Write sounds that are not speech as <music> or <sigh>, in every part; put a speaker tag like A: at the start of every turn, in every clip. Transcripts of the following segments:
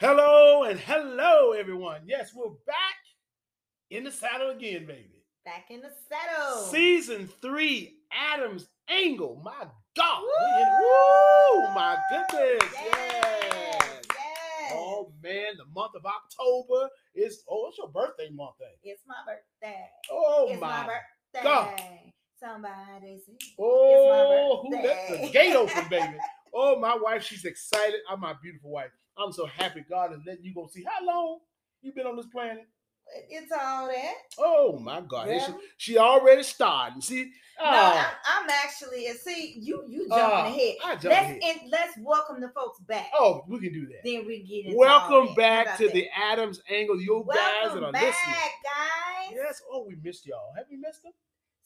A: Hello and hello, everyone. Yes, we're back in the saddle again, baby.
B: Back in the saddle.
A: Season three, Adams Angle. My God.
B: Woo!
A: In- Woo! My goodness.
B: Yes.
A: Yes.
B: yes.
A: Oh man, the month of October is oh, it's your birthday month, it?
B: It's my birthday.
A: Oh
B: it's
A: my,
B: my birthday.
A: God.
B: Somebody say
A: Oh, who let the gate open, <laughs> baby? Oh, my wife, she's excited. I'm my beautiful wife. I'm so happy God is letting you go see how long you've been on this planet.
B: it's all that.
A: Oh my God, she, she already started. See,
B: No,
A: oh,
B: I'm, I'm actually and see you you jumping
A: Ah,
B: ahead.
A: I
B: let's
A: ahead.
B: in, let's welcome the folks back.
A: oh, we can do that.
B: Then we get
A: Welcome. Back to
B: that?
A: the Adams Angle, you guys that are
B: back,
A: listening.
B: guys.
A: Yes. Oh, we missed y'all. Have we missed them?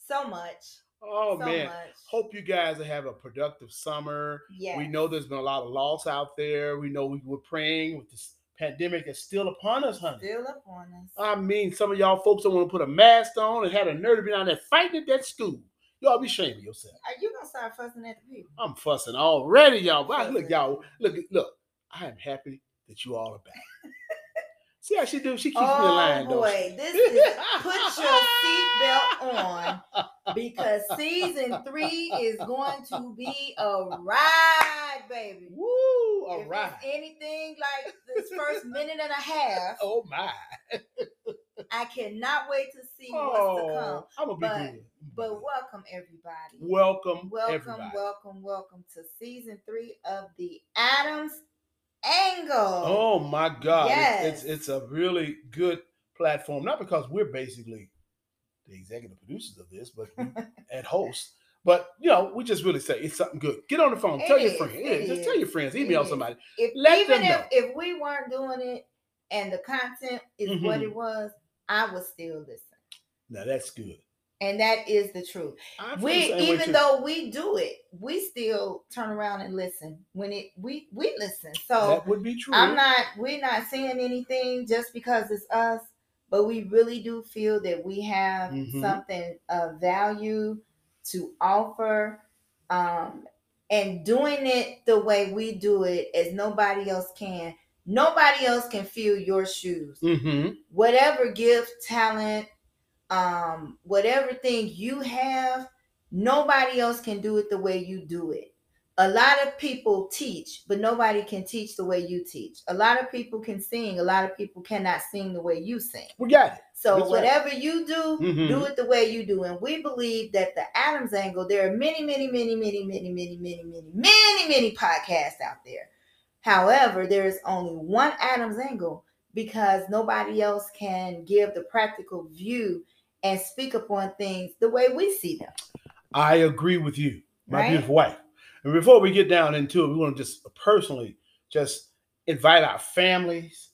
B: So much.
A: Oh
B: so
A: man.
B: much.
A: Hope you guys are having a productive summer.
B: Yes.
A: We know there's been a lot of loss out there. We know we were praying with this pandemic that's still upon us, honey.
B: Still upon us.
A: I mean, some of y'all folks don't want to put a mask on and had a nerve to be down there fighting at that school. Y'all be of yourself.
B: Are you gonna start fussing at the people?
A: I'm fussing already, y'all. But look, y'all, look, look. I am happy that you all are back. <laughs> See how she do? She keeps me in
B: Oh boy, this is put your seatbelt on because season three is going to be a ride, baby.
A: Woo! All
B: if it's anything like this first minute and a half, <laughs>
A: Oh my!
B: I cannot wait to see what's to oh, come.
A: Oh, I'm gonna be
B: But-
A: good.
B: But welcome everybody.
A: welcome,
B: welcome,
A: everybody.
B: welcome, welcome to season three of the Adams Angle.
A: Oh my God! It's-
B: Yes.
A: It's, it's a really good platform. Not because we're basically the executive producers of this, but <laughs> at host. But you know, we just really say it's something good. Get on the phone.
B: It
A: tell your friends.
B: it
A: just tell your friends. Email somebody.
B: if
A: Let
B: even
A: them
B: if,
A: know.
B: if we weren't doing it and the content is what
A: Mhm.
B: it was, I would still listen.
A: Now that's good.
B: And that is the truth.
A: Feel
B: We even though we do it, we still turn around and listen when it we we listen. So
A: that would be true.
B: I'm not we're not saying anything just because it's us, but we really do feel that we have
A: Mhm.
B: something of value to offer. Um and doing it the way we do it as nobody else can. Nobody else can fill your shoes.
A: Mm-hmm.
B: Whatever gift, talent, um, whatever thing you have, nobody else can do it the way you do it. A lot of people teach, but nobody can teach the way you teach. A lot of people can sing, a lot of people cannot sing the way you sing.
A: We got it.
B: So
A: right.
B: whatever you do,
A: Mhm.
B: do it the way you do. And we believe that the Adams Angle, there are many, many, many, many, many, many, many, many, many, many podcasts out there. However, there is only one Adams Angle because nobody else can give the practical view and speak upon things the way we see them.
A: I agree with you, my
B: Right?
A: beautiful wife. And before we get down into it, we want to just personally just invite our families,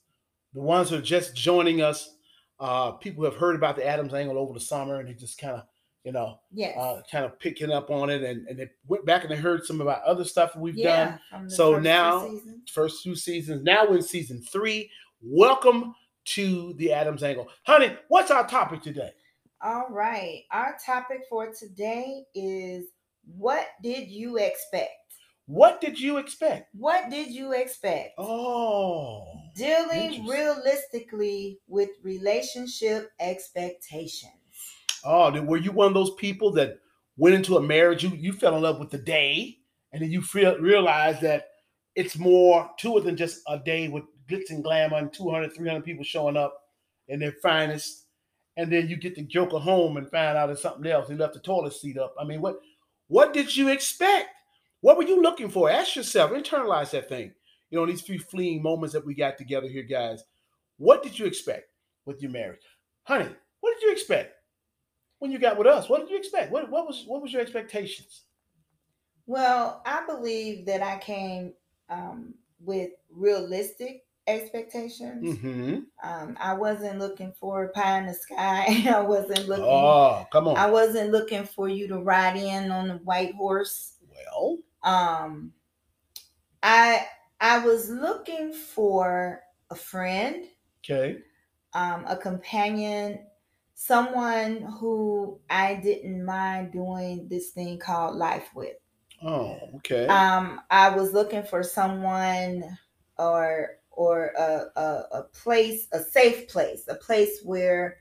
A: the ones who are just joining us, uh, people who have heard about the Adams Angle over the summer and they just kind of, you know,
B: Yes.
A: uh, kind of picking up on it and, and they went back and they heard some about other stuff we've done.
B: yeah. the
A: So
B: first
A: now-
B: seasons.
A: First two seasons. Now we're in season three. Welcome to the Adams Angle. Honey, what's our topic today?
B: All right. Our topic for today is what did you expect?
A: What did you expect?
B: What did you expect?
A: Oh.
B: Dealing realistically with relationship expectations.
A: Oh, then were you one of those people that went into a marriage? You you fell in love with the day, and then you feel realize that it's more to it than just a day with glitz and glamour and 200, 300 people showing up in their finest, and then you get the joker home and find out it's something else. He left the toilet seat up. I mean, what what did you expect? What were you looking for? Ask yourself, internalize that thing. You know, these few fleeting moments that we got together here, guys. What did you expect with your marriage, honey? What did you expect? when you got with us? What did you expect? What what was what was your expectations?
B: Well, I believe that I came um, with realistic expectations.
A: Mm-hmm.
B: Um, I wasn't looking for a pie in the sky. <laughs> I wasn't looking.
A: Oh, come on.
B: I wasn't looking for you to ride in on the white horse.
A: well,
B: Um, I I was looking for a friend,
A: okay.
B: um, a companion, someone who I didn't mind doing this thing called life with.
A: Oh, okay.
B: Um, I was looking for someone or or a, a, a place, a safe place, a place where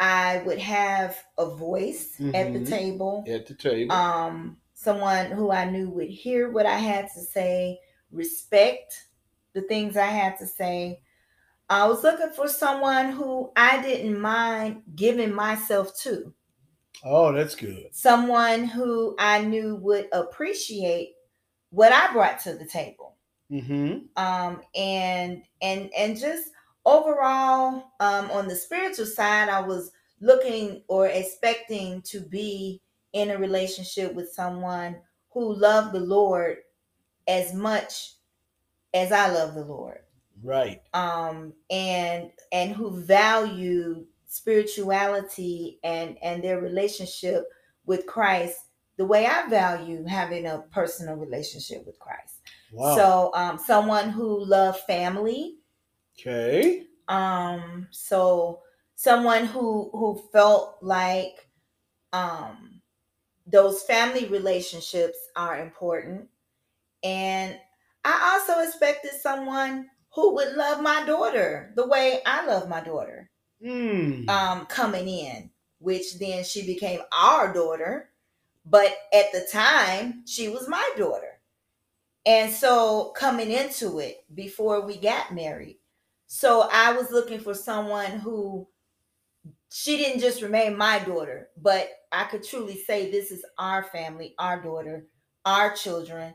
B: I would have a voice at the
A: Mhm.
B: table.
A: At the table.
B: Um, someone who I knew would hear what I had to say, respect the things I had to say. I was looking for someone who I didn't mind giving myself to
A: oh, that's good.
B: someone who I knew would appreciate what I brought to the table.
A: Mm-hmm.
B: Um, and and and just overall, um, on the spiritual side, I was looking or expecting to be in a relationship with someone who loved the Lord as much as I love the Lord
A: Right.
B: um, and and who value spirituality and and their relationship with Christ the way I value having a personal relationship with Christ.
A: Wow.
B: So um, someone who loved family,
A: okay.
B: um, so someone who who felt like um, those family relationships are important, and I also expected someone who would love my daughter the way I love my daughter
A: Mm.
B: um, coming in, which then she became our daughter. But at the time, she was my daughter. And so coming into it before we got married. So I was looking for someone who she didn't just remain my daughter, but I could truly say this is our family, our daughter, our children,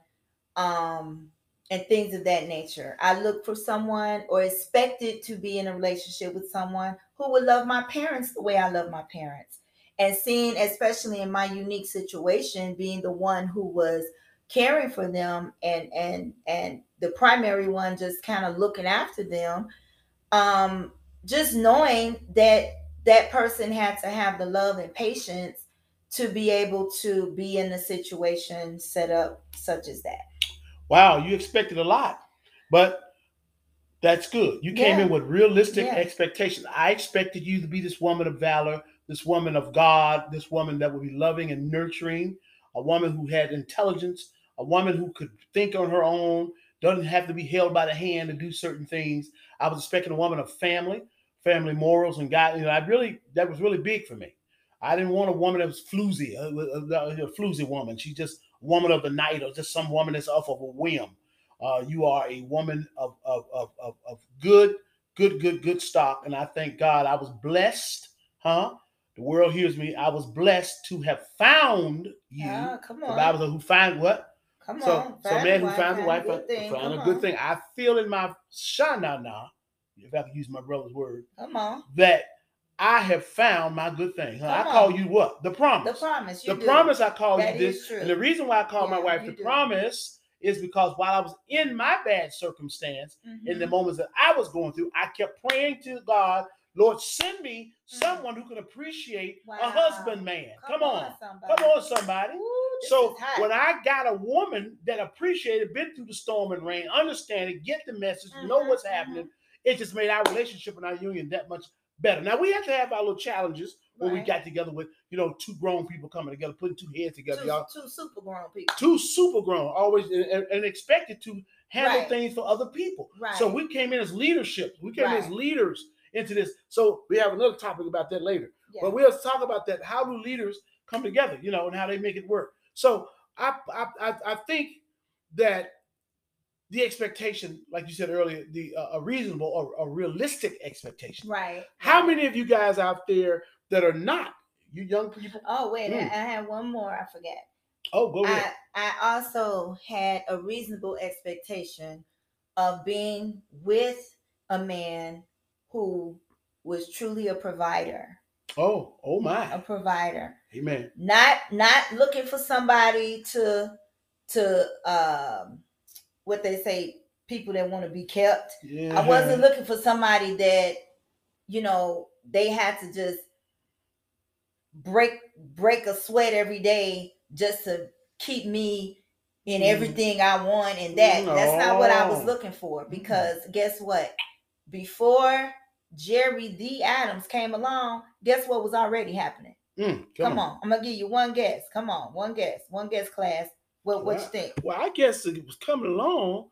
B: um, and things of that nature. I looked for someone or expected to be in a relationship with someone who would love my parents the way I love my parents. And seeing, especially in my unique situation, being the one who was caring for them and and and the primary one just kind of looking after them um just knowing that that person had to have the love and patience to be able to be in a situation set up such as that
A: Wow, you expected a lot, but that's good. You came
B: Yeah.
A: in with realistic
B: Yeah.
A: expectations. I expected you to be this woman of valor, this woman of God, this woman that would be loving and nurturing, a woman who had intelligence, a woman who could think on her own, doesn't have to be held by the hand to do certain things. I was expecting a woman of family, family morals, and God. You know, I really that was really big for me. I didn't want a woman that was floozy, a, a, a floozy woman. She's just woman of the night, or just some woman that's off of a whim. Uh, you are a woman of, of, of, of, of good, good, good, good stock. And I thank God I was blessed, huh? The world hears me. I was blessed to have found you.
B: Ah, come
A: the Bible says, who find what?
B: Come
A: So,
B: on
A: so man who finds a wife
B: good thing.
A: find a good thing. I feel in my shana now, if I could use my brother's word,
B: come on
A: that I have found my good thing. Huh? I call
B: on.
A: you what? The promise.
B: the promise you
A: the
B: do.
A: promise I call
B: That
A: you
B: is
A: this. And the reason why I call my wife the
B: do.
A: promise is because while I was in my bad circumstance, in the
B: Mhm.
A: moments that I was going through, I kept praying to God, Lord, send me
B: Mhm.
A: someone who can appreciate
B: Wow.
A: a husband man. Come, on.
B: somebody.
A: Come on, somebody.
B: Ooh,
A: So when I got a woman that appreciated, been through the storm and rain, understand it, get the message, know
B: Mhm,
A: what's
B: mhm.
A: happening, it just made our relationship and our union that much better. Now we had to have our little challenges when we got together with, you know, two grown people coming together, putting two heads together,
B: two,
A: y'all.
B: two super grown people.
A: Two super grown, always and, and- and expected to handle
B: Right.
A: things for other people.
B: Right.
A: So we came in as leadership. We came in as leaders into this. So we have another topic about that later.
B: Yeah.
A: But we'll talk about that. How do leaders come together, you know, and how they make it work? So I I I, think that the expectation, like you said earlier, the uh, a reasonable or a realistic expectation.
B: right.
A: How many of you guys out there that are not you young people?
B: Oh wait, I-
A: Mm.
B: I have one more. I forget.
A: Oh, go ahead.
B: I, I also had a reasonable expectation of being with a man who was truly a provider,
A: oh, oh my.
B: a provider.
A: amen.
B: Not not looking for somebody to to um what they say people that want to be kept.
A: Yeah,
B: I wasn't looking for somebody that you know they had to just break break a sweat every day just to keep me in
A: Mhm.
B: everything I want and that. That's not what I was looking for because guess what? Before Jerry the Adams came along, guess what was already happening?
A: Mm,
B: Come, on. I'm gonna give you one guess. Come on, one guess, one guess, class. What what you think?
A: Well, I guess it was coming along,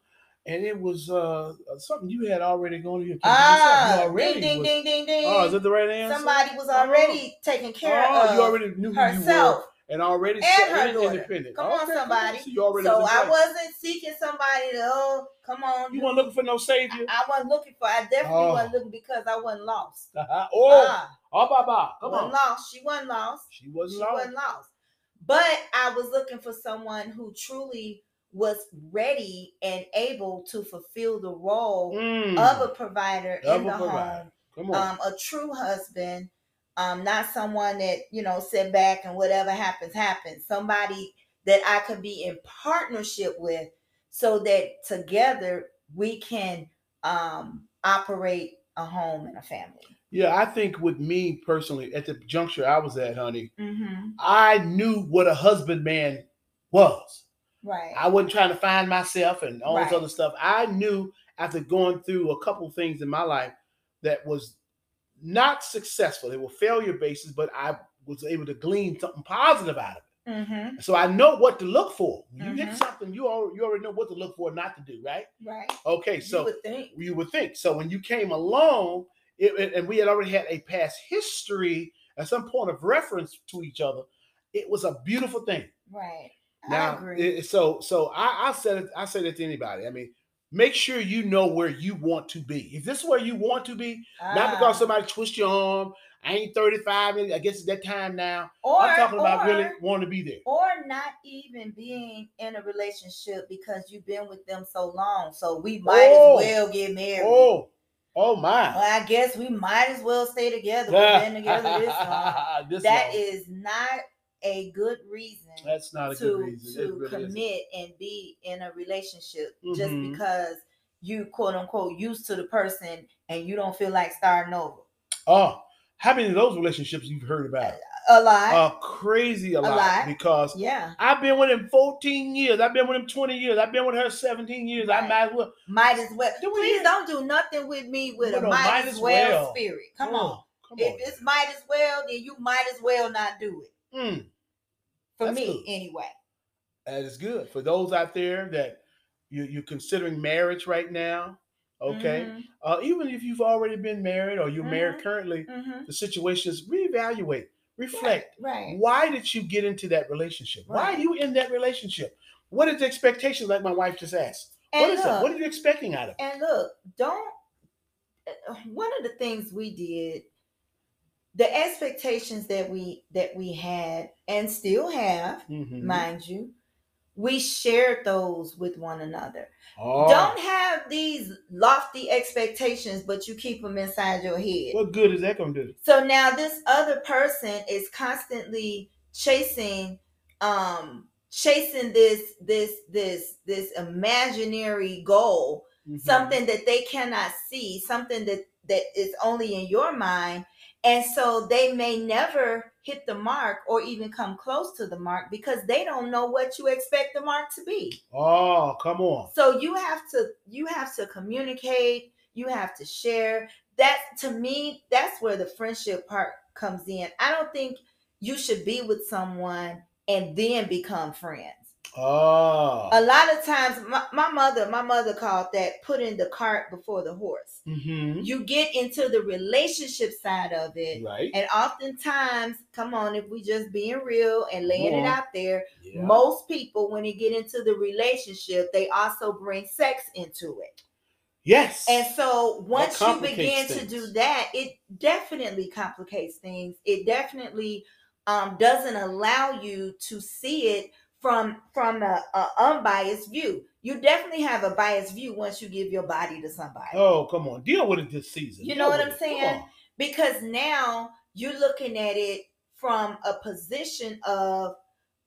A: and it was uh something you had already gone to your
B: Ah,
A: already
B: ding, ding,
A: was-
B: ding, ding, ding.
A: Oh, is that the right answer?
B: Somebody was already taking care
A: oh,
B: of
A: you already knew
B: herself.
A: And already
B: and her daughter.
A: independent.
B: Come on,
A: Okay,
B: somebody.
A: So you already
B: So I wasn't seeking somebody to, oh, come on.
A: You weren't looking for no savior.
B: I wasn't looking for. I definitely
A: Oh.
B: wasn't looking because I wasn't lost. <laughs>
A: oh,
B: Ah,
A: oh, baba, come
B: wasn't
A: on.
B: lost. She wasn't lost.
A: She wasn't
B: she
A: lost.
B: wasn't lost. But I was looking for someone who truly was ready and able to fulfill the role
A: Mm,
B: of a provider
A: of
B: in
A: a
B: the
A: provider.
B: home,
A: Come on.
B: um, a true husband, um, not someone that you know sit back and whatever happens happens. Somebody that I could be in partnership with, so that together we can um, operate a home and a family.
A: yeah, I think with me personally, at the juncture I was at, honey,
B: Mm-hmm.
A: I knew what a husband man was.
B: Right.
A: I wasn't trying to find myself and all this other stuff. I knew after going through a couple things in my life that was not successful. They were failure bases, but I was able to glean something positive out of it.
B: mm-hmm.
A: So I know what to look for. When you hit
B: Mhm.
A: something, you already, you already know what to look for, not to do, right?
B: Right.
A: Okay,
B: you
A: so
B: would think.
A: you would think. So when you came along, it, and we had already had a past history at some point of reference to each other, it was a beautiful thing.
B: Right. I
A: Now,
B: agree.
A: it- so so I, I said it. I said it to anybody. I mean, make sure you know where you want to be. If this is where you want to be, not because
B: Ah.
A: somebody twist your arm. I ain't 35. I guess it's that time now.
B: or,
A: I'm talking about
B: or,
A: really wanting to be there.
B: or not even being in a relationship because you've been with them so long. So we might
A: Oh.
B: as well get married.
A: Oh, oh my.
B: Well, I guess we might as well stay together. We've <laughs> been together this long.
A: This
B: That
A: long.
B: is not a good reason
A: That's not a
B: to
A: good reason
B: to
A: really isn't.
B: commit and be in a relationship just
A: Mhm.
B: because you quote unquote used to the person and you don't feel like starting over.
A: Oh, how many of those relationships you've heard about?
B: A lot.
A: Uh, crazy a, lot,
B: lot.
A: because
B: yeah.
A: I've been with him 14 years. I've been with him 20 years. I've been with her 17 years. I might as well.
B: Might as well.
A: Do
B: Please don't do nothing with me with
A: With
B: a
A: a
B: might, as well, spirit. Come on.
A: Come
B: If
A: on.
B: it's might as well, then you might as well not do it.
A: Mm,
B: For me,
A: good.
B: anyway.
A: that is good. For those out there that you, you're considering marriage right now, okay,
B: Mhm,
A: uh, even if you've already been married or you're married currently,
B: mhm.
A: the situation is reevaluate, reflect.
B: Right.
A: Why did you get into that relationship? Why are you in that relationship? What is the expectation? Like my wife just asked.
B: And
A: what is
B: look,
A: it? What are you expecting out of it?
B: And look, don't. uh, One of the things we did, the expectations that we that we had and still have,
A: Mhm.
B: mind you, we shared those with one another.
A: Oh,
B: Don't have these lofty expectations, but you keep them inside your head.
A: what good is that going to do?
B: So now this other person is constantly chasing um chasing this this this this imaginary goal
A: Mhm.
B: something that they cannot see something that that is only in your mind and so they may never hit the mark or even come close to the mark because they don't know what you expect the mark to be.
A: Oh, come on.
B: so you have to you have to communicate. You have to share. That to me that's where the friendship part comes in. I don't think you should be with someone and then become friends
A: Oh.
B: a lot of times my, my mother my mother called that putting the cart before the horse
A: hmm
B: you get into the relationship side of it
A: Right.
B: and oftentimes come on if we just being real and laying it out there
A: Yeah.
B: most people when they get into the relationship they also bring sex into it
A: yes.
B: and so once you begin to do that it definitely complicates things it definitely um, doesn't allow you to see it from from a, a unbiased view you definitely have a biased view once you give your body to somebody
A: oh, come on. Deal with it this season.
B: You
A: Deal
B: know what I'm
A: it.
B: Saying? because now you're looking at it from a position of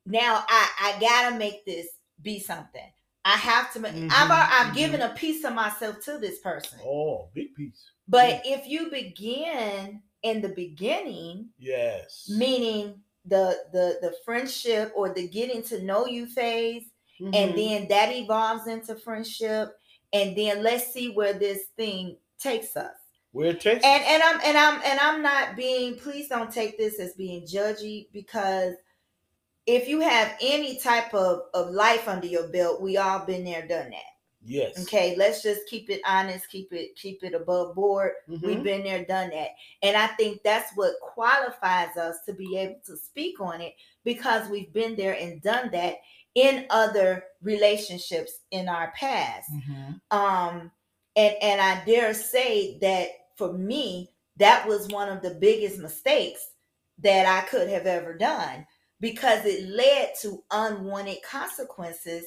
B: now I I gotta make this be something. I have to make.
A: Mhm,
B: I've I've
A: mhm.
B: given a piece of myself to this person.
A: Oh, big piece.
B: But if you begin in the beginning,
A: Yes.
B: meaning the the the friendship or the getting to know you phase, and
A: Mhm.
B: then that evolves into friendship, and then let's see where this thing takes us
A: where it takes.
B: and and i'm and i'm and i'm not being please don't take this as being judgy because if you have any type of of life under your belt we all been there done that
A: Yes.
B: Okay, let's just keep it honest, keep it keep it above board.
A: Mhm.
B: We've been there, done that. And I think that's what qualifies us to be able to speak on it because we've been there and done that in other relationships in our past.
A: Mhm.
B: Um and and I dare say that for me that was one of the biggest mistakes that I could have ever done because it led to unwanted consequences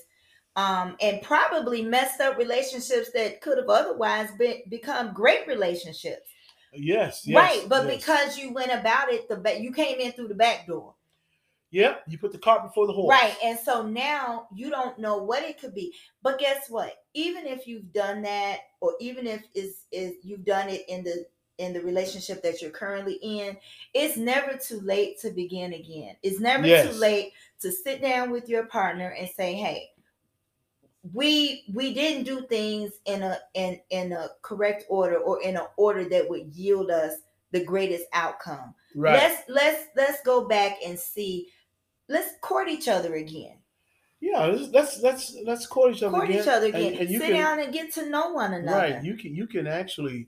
B: um, and probably messed up relationships that could have otherwise been become great relationships.
A: Yes, yes.
B: right, but
A: yes.
B: because you went about it the back, you came in through the back door.
A: Yep, you put the cart before the horse.
B: Right, and so now you don't know what it could be. But guess what? Even if you've done that, or even if is is you've done it in the in the relationship that you're currently in, it's never too late to begin again. It's never
A: Yes.
B: too late to sit down with your partner and say, "Hey, we we didn't do things in a in in a correct order or in an order that would yield us the greatest outcome.
A: Right.
B: Let's let's let's go back and see. Let's court each other again.
A: yeah, let's let's let's, let's court each other
B: Court
A: again.
B: each other again.
A: and you
B: Sit
A: can-
B: down and get to know one another.
A: Right. You can you can actually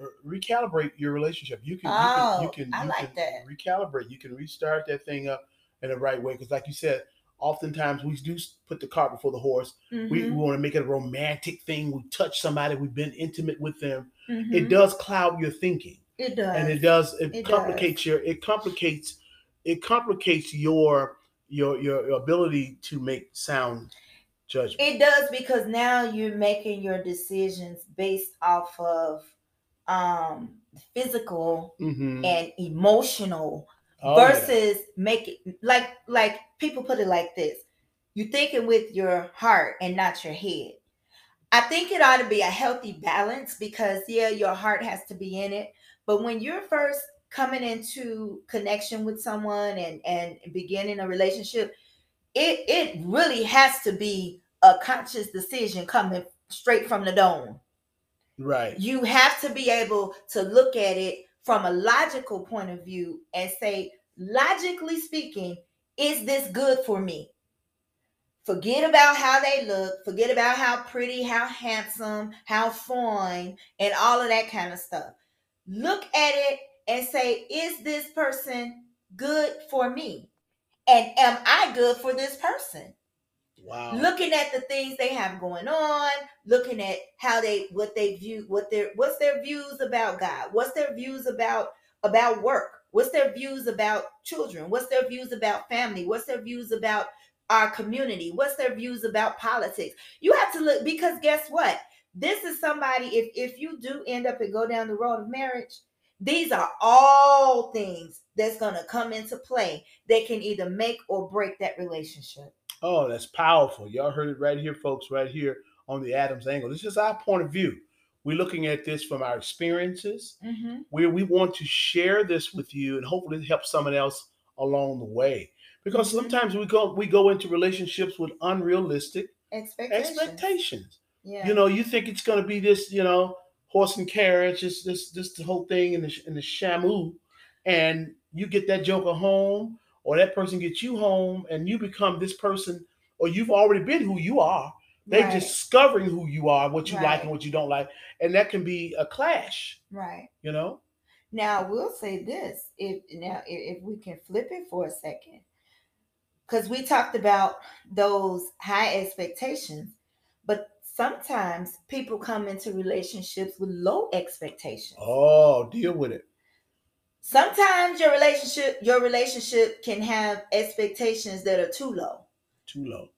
A: uh, recalibrate your relationship. You can
B: Oh,
A: you can you can,
B: I
A: you
B: like
A: can
B: that.
A: recalibrate. You can restart that thing up in the right way. Because like you said, oftentimes we do put the cart before the horse. We, we
B: Mhm,
A: want to make it a romantic thing. We touch somebody. We've been intimate with them.
B: mhm.
A: It does cloud your thinking,
B: It does.
A: and it does it,
B: It
A: complicates your it complicates it complicates your your your ability to make sound judgment.
B: It does because now you're making your decisions based off of um physical
A: Mhm.
B: and emotional
A: Oh,
B: versus make it like like people put it like this. You thinking with your heart and not your head. I think it ought to be a healthy balance because yeah, your heart has to be in it. But when you're first coming into connection with someone and and beginning a relationship, it it really has to be a conscious decision coming straight from the dome.
A: right.
B: You have to be able to look at it from a logical point of view and say, logically speaking, is this good for me? Forget about how they look, forget about how pretty, how handsome, how fine, and all of that kind of stuff. Look at it and say, is this person good for me? And am I good for this person?
A: Wow.
B: looking at the things they have going on looking at how they what they view what their what's their views about god what's their views about about work what's their views about children what's their views about family what's their views about our community what's their views about politics you have to look because guess what this is somebody if if you do end up and go down the road of marriage these are all things that's going to come into play that can either make or break that relationship
A: Oh, that's powerful. Y'all heard it right here, folks, right here on the Adams angle. This is our point of view. We're looking at this from our experiences.
B: mm-hmm.
A: Where we want to share this with you and hopefully help someone else along the way. Because
B: Mhm.
A: sometimes we go we go into relationships with unrealistic
B: expectations.
A: expectations.
B: Yeah.
A: You know, you think it's going to be this, you know, horse and carriage, just this, this, the whole thing in the in the shamu, and you get that joker home, or that person gets you home, and you become this person, or you've already been who you are. They're
B: right.
A: discovering who you are, what you like and what you don't like, and that can be a clash.
B: right.
A: You know,
B: Now we'll say this: if now if, if we can flip it for a second, because we talked about those high expectations, but sometimes people come into relationships with low expectations.
A: oh, deal with it.
B: Sometimes your relationship your relationship can have expectations that are too low.
A: Too low.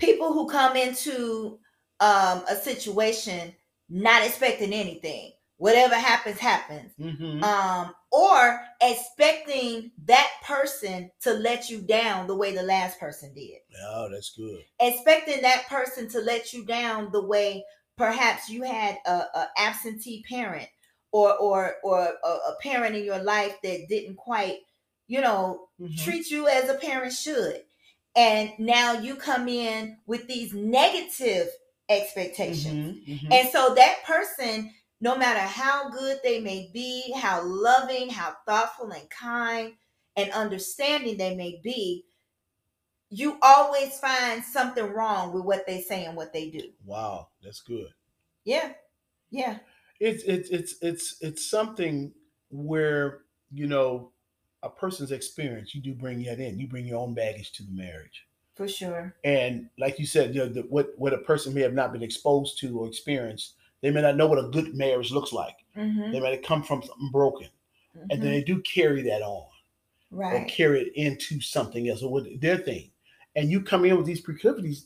B: People who come into um, a situation not expecting anything whatever happens happens
A: hmm
B: um, or expecting that person to let you down the way the last person did
A: oh, that's good.
B: expecting that person to let you down the way perhaps you had a, a absentee parent or or or a, a parent in your life that didn't quite you know
A: Mhm.
B: treat you as a parent should. And now you come in with these negative expectations.
A: Mhm, mhm.
B: And so that person, no matter how good they may be, how loving, how thoughtful and kind and understanding they may be, you always find something wrong with what they say and what they do.
A: Wow, that's good.
B: Yeah. Yeah.
A: It's it's it's it's it's something where you know a person's experience. You do bring that in. You bring your own baggage to the marriage.
B: For sure.
A: And like you said, you know, the, what what a person may have not been exposed to or experienced, they may not know what a good marriage looks like.
B: Mm-hmm.
A: They might have come from something broken, and then
B: Mhm.
A: they do carry that on
B: right?
A: or carry it into something else or with their thing. And you come in with these proclivities.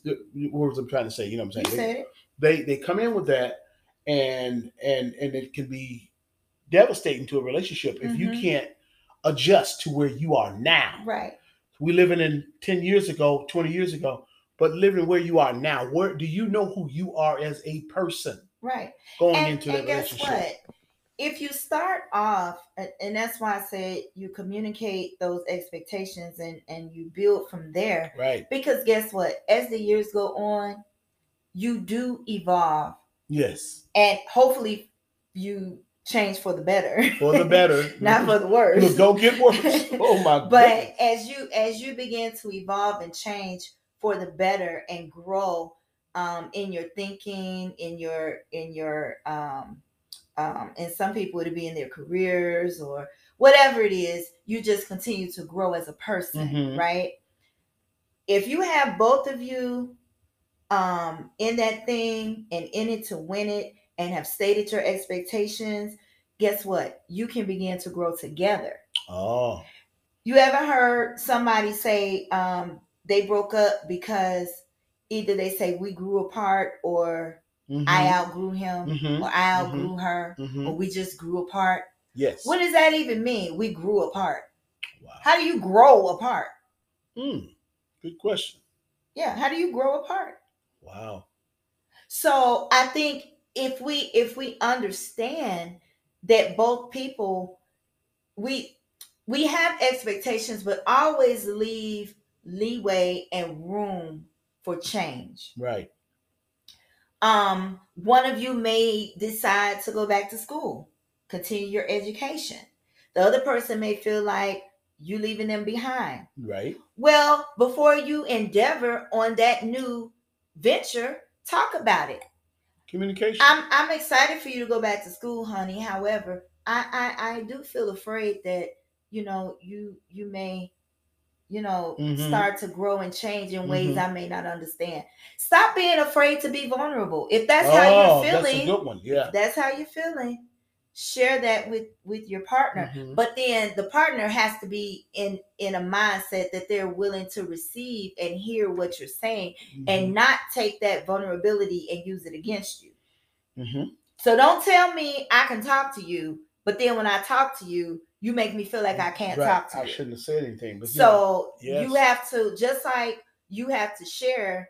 A: Words I'm trying to say, you know what I'm
B: You
A: saying? They-
B: said it.
A: they they come in with that and and and it can be devastating to a relationship if you
B: Mhm.
A: can't adjust to where you are now
B: Right.
A: we living in 10 years ago 20 years ago but living where you are now where do you know who you are as a person
B: Right.
A: going
B: and,
A: into
B: and
A: that
B: guess
A: relationship
B: what? If you start off, and, and that's why I said you communicate those expectations and and you build from there.
A: right
B: Because guess what? As the years go on, you do evolve,
A: yes
B: and hopefully you change for the better.
A: for the better <laughs>
B: not for the worse.
A: Look, go get worse <laughs> oh my
B: but
A: goodness.
B: as you as you begin to evolve and change for the better and grow um, in your thinking, in your in your um, um, and some people it'll be in their careers or whatever it is. You just continue to grow as a person,
A: Mhm.
B: right? If you have both of you um, in that thing and in it to win it, and have stated your expectations, guess what? You can begin to grow together.
A: oh
B: You ever heard somebody say um, they broke up because either they say we grew apart or
A: mhm,
B: I outgrew him
A: mhm,
B: or I outgrew her
A: mhm.
B: or we just grew apart?
A: yes
B: What does that even mean? We grew apart.
A: wow
B: How do you grow apart?
A: Mm, good question
B: Yeah, how do you grow apart?
A: wow
B: So I think if we if we understand that both people we we have expectations but always leave leeway and room for change.
A: right
B: Um one of you may decide to go back to school, continue your education. The other person may feel like you leaving them behind.
A: right
B: Well, before you endeavor on that new venture, talk about it.
A: Communication
B: I'm I'm excited for you to go back to school, honey. However, I I, I do feel afraid that you know you you may you know
A: Mhm.
B: start to grow and change in ways
A: Mhm.
B: I may not understand. Stop being afraid to be vulnerable. If that's
A: oh,
B: how you're feeling,
A: that's a good one yeah
B: that's how you're feeling. Share that with with your partner.
A: Mhm.
B: But then the partner has to be in in a mindset that they're willing to receive and hear what you're saying and not take that vulnerability and use it against you.
A: Mhm.
B: So don't tell me I can talk to you, but then when I talk to you, you make me feel like I can't
A: Right.
B: talk to
A: I
B: you.
A: I shouldn't have said anything, but
B: So
A: Yes.
B: you have to just like you have to share,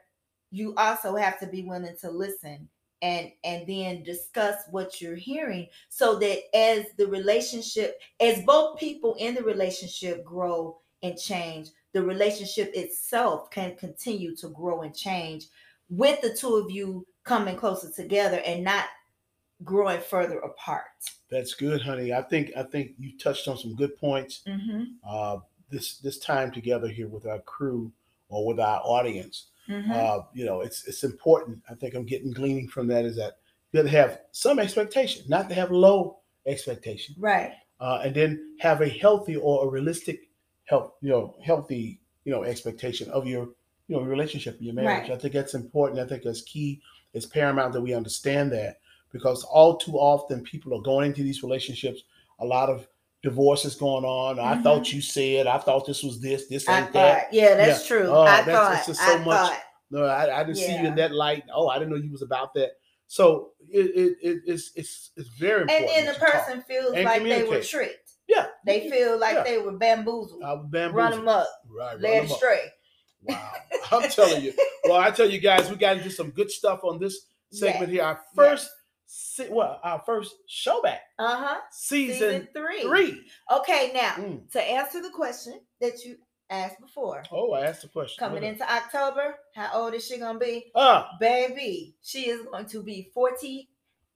B: you also have to be willing to listen and and then discuss what you're hearing so that as the relationship as both people in the relationship grow and change, the relationship itself can continue to grow and change with the two of you coming closer together and not growing further apart.
A: that's good, honey. I think I think you touched on some good points.
B: Mm-hmm.
A: Uh, this this time together here with our crew or with our audience,
B: Mm-hmm.
A: uh, you know, it's it's important. I think I'm getting gleaning from that is that you have to have some expectation, not to have low expectation,
B: right.
A: uh, and then have a healthy or a realistic, health, you know, healthy, you know, expectation of your, you know, relationship, your marriage.
B: Right.
A: I think that's important. I think that's key. It's paramount that we understand that because all too often people are going into these relationships. A lot of divorces going on. I
B: Mhm.
A: thought you said. I thought this was this. This
B: I
A: ain't that.
B: yeah, that's
A: Yeah.
B: true.
A: Oh,
B: I
A: that's-
B: thought,
A: just so
B: I
A: much
B: thought,
A: No, I, I didn't see you in that light. Oh, I didn't know you was about that. So it, it, it it's it's it's very important.
B: and then the
A: you talk.
B: person feels
A: and
B: like they were tricked.
A: yeah,
B: They feel like
A: Yeah.
B: they were bamboozled,
A: I was bamboozled.
B: run them up,
A: Right,
B: led astray.
A: Wow, <laughs> I'm telling you. Well, I tell you guys, we got into some good stuff on this <laughs> segment here. Our first, se- well, our first show back
B: Uh huh.
A: season,
B: Season three.
A: three.
B: Okay, now
A: Mm.
B: to answer the question that you asked before,
A: Oh, I asked the question.
B: coming into October, how old is she gonna be?
A: Ah,
B: Baby, she is going to be forty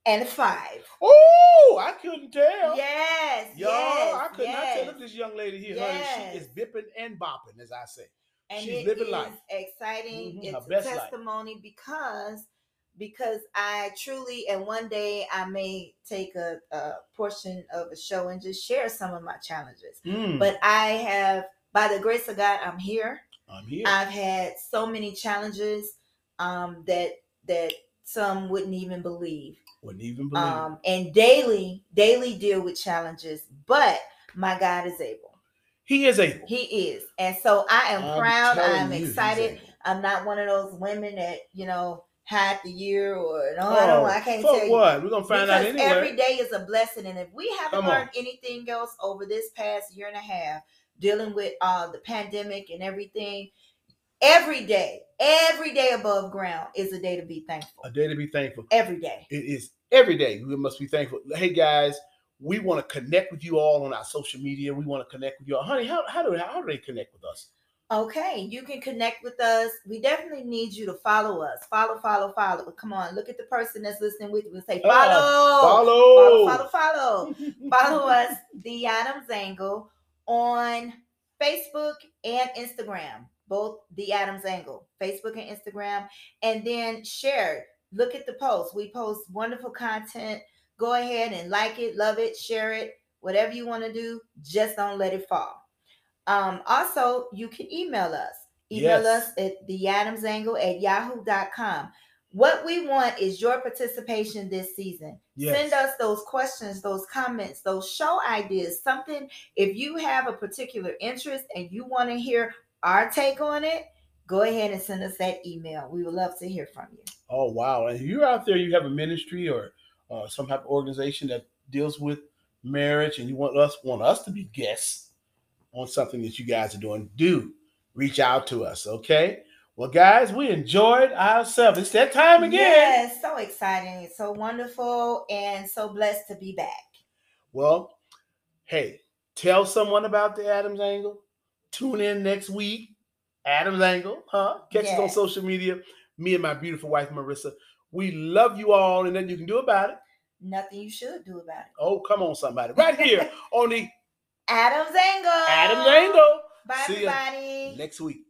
B: and five.
A: oh, I couldn't tell.
B: Yes,
A: Y'all,
B: yes,
A: I could not
B: yes.
A: tell if this young lady here, honey, she is bipping and bopping, as I say.
B: and
A: She's living life.
B: exciting.
A: Mhm, her
B: It's a
A: best life.
B: testimony because because I truly and one day I may take a, a portion of a show and just share some of my challenges.
A: Mm,
B: But I have, by the grace of God, I'm here.
A: I'm here.
B: I've had so many challenges um, that that some wouldn't even believe
A: Wouldn't even believe.
B: um, and daily daily deal with challenges but my god is able
A: he is able.
B: he is and so i am
A: I'm
B: proud i'm excited i'm not one of those women that you know had the year or no i don't i can't tell you
A: what? We're gonna find
B: because
A: out anyway.
B: every day is a blessing and if we haven't
A: Come on.
B: learned anything else over this past year and a half dealing with uh the pandemic and everything every day every day above ground is a day to be thankful
A: a day to be thankful.
B: every day
A: It is every day. We must be thankful. Hey guys, we want to connect with you all on our social media. We want to connect with you all. Honey, how, how do how do they connect with us?
B: Okay, you can connect with us. We definitely need you to follow us. Follow, follow, follow. Come on, look at the person that's listening with you and say, follow,
A: Follow.
B: follow, follow, follow. <laughs> follow us, The Adams Angle, on Facebook and Instagram. Both The Adams Angle, Facebook and Instagram. And then share. Look at the posts. We post wonderful content. Go ahead and like it, love it, share it, whatever you want to do. Just don't let it fall. Um, also, you can email us. Email
A: Yes.
B: us at theadamsangle at yahoo.com. What we want is your participation this season.
A: Yes.
B: Send us those questions, those comments, those show ideas, something. If you have a particular interest and you want to hear our take on it, go ahead and send us that email. We would love to hear from you.
A: Oh wow! And if you're out there, you have a ministry or uh, some type of organization that deals with marriage, and you want us want us to be guests on something that you guys are doing. Do reach out to us, okay? Well, guys, we enjoyed ourselves. It's that time again.
B: Yes, so exciting. It's so wonderful and so blessed to be back.
A: Well, hey, tell someone about the Adams Angle. Tune in next week. Adams Angle, huh? Catch us on social media. Me and my beautiful wife Marissa. We love you all, and then you can do about it.
B: Nothing you should do about it.
A: Oh, come on, somebody. Right here <laughs> on the
B: Adams Angle.
A: Adams Angle.
B: Bye,
A: See ya
B: everybody.
A: Next week.